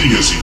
diga assim.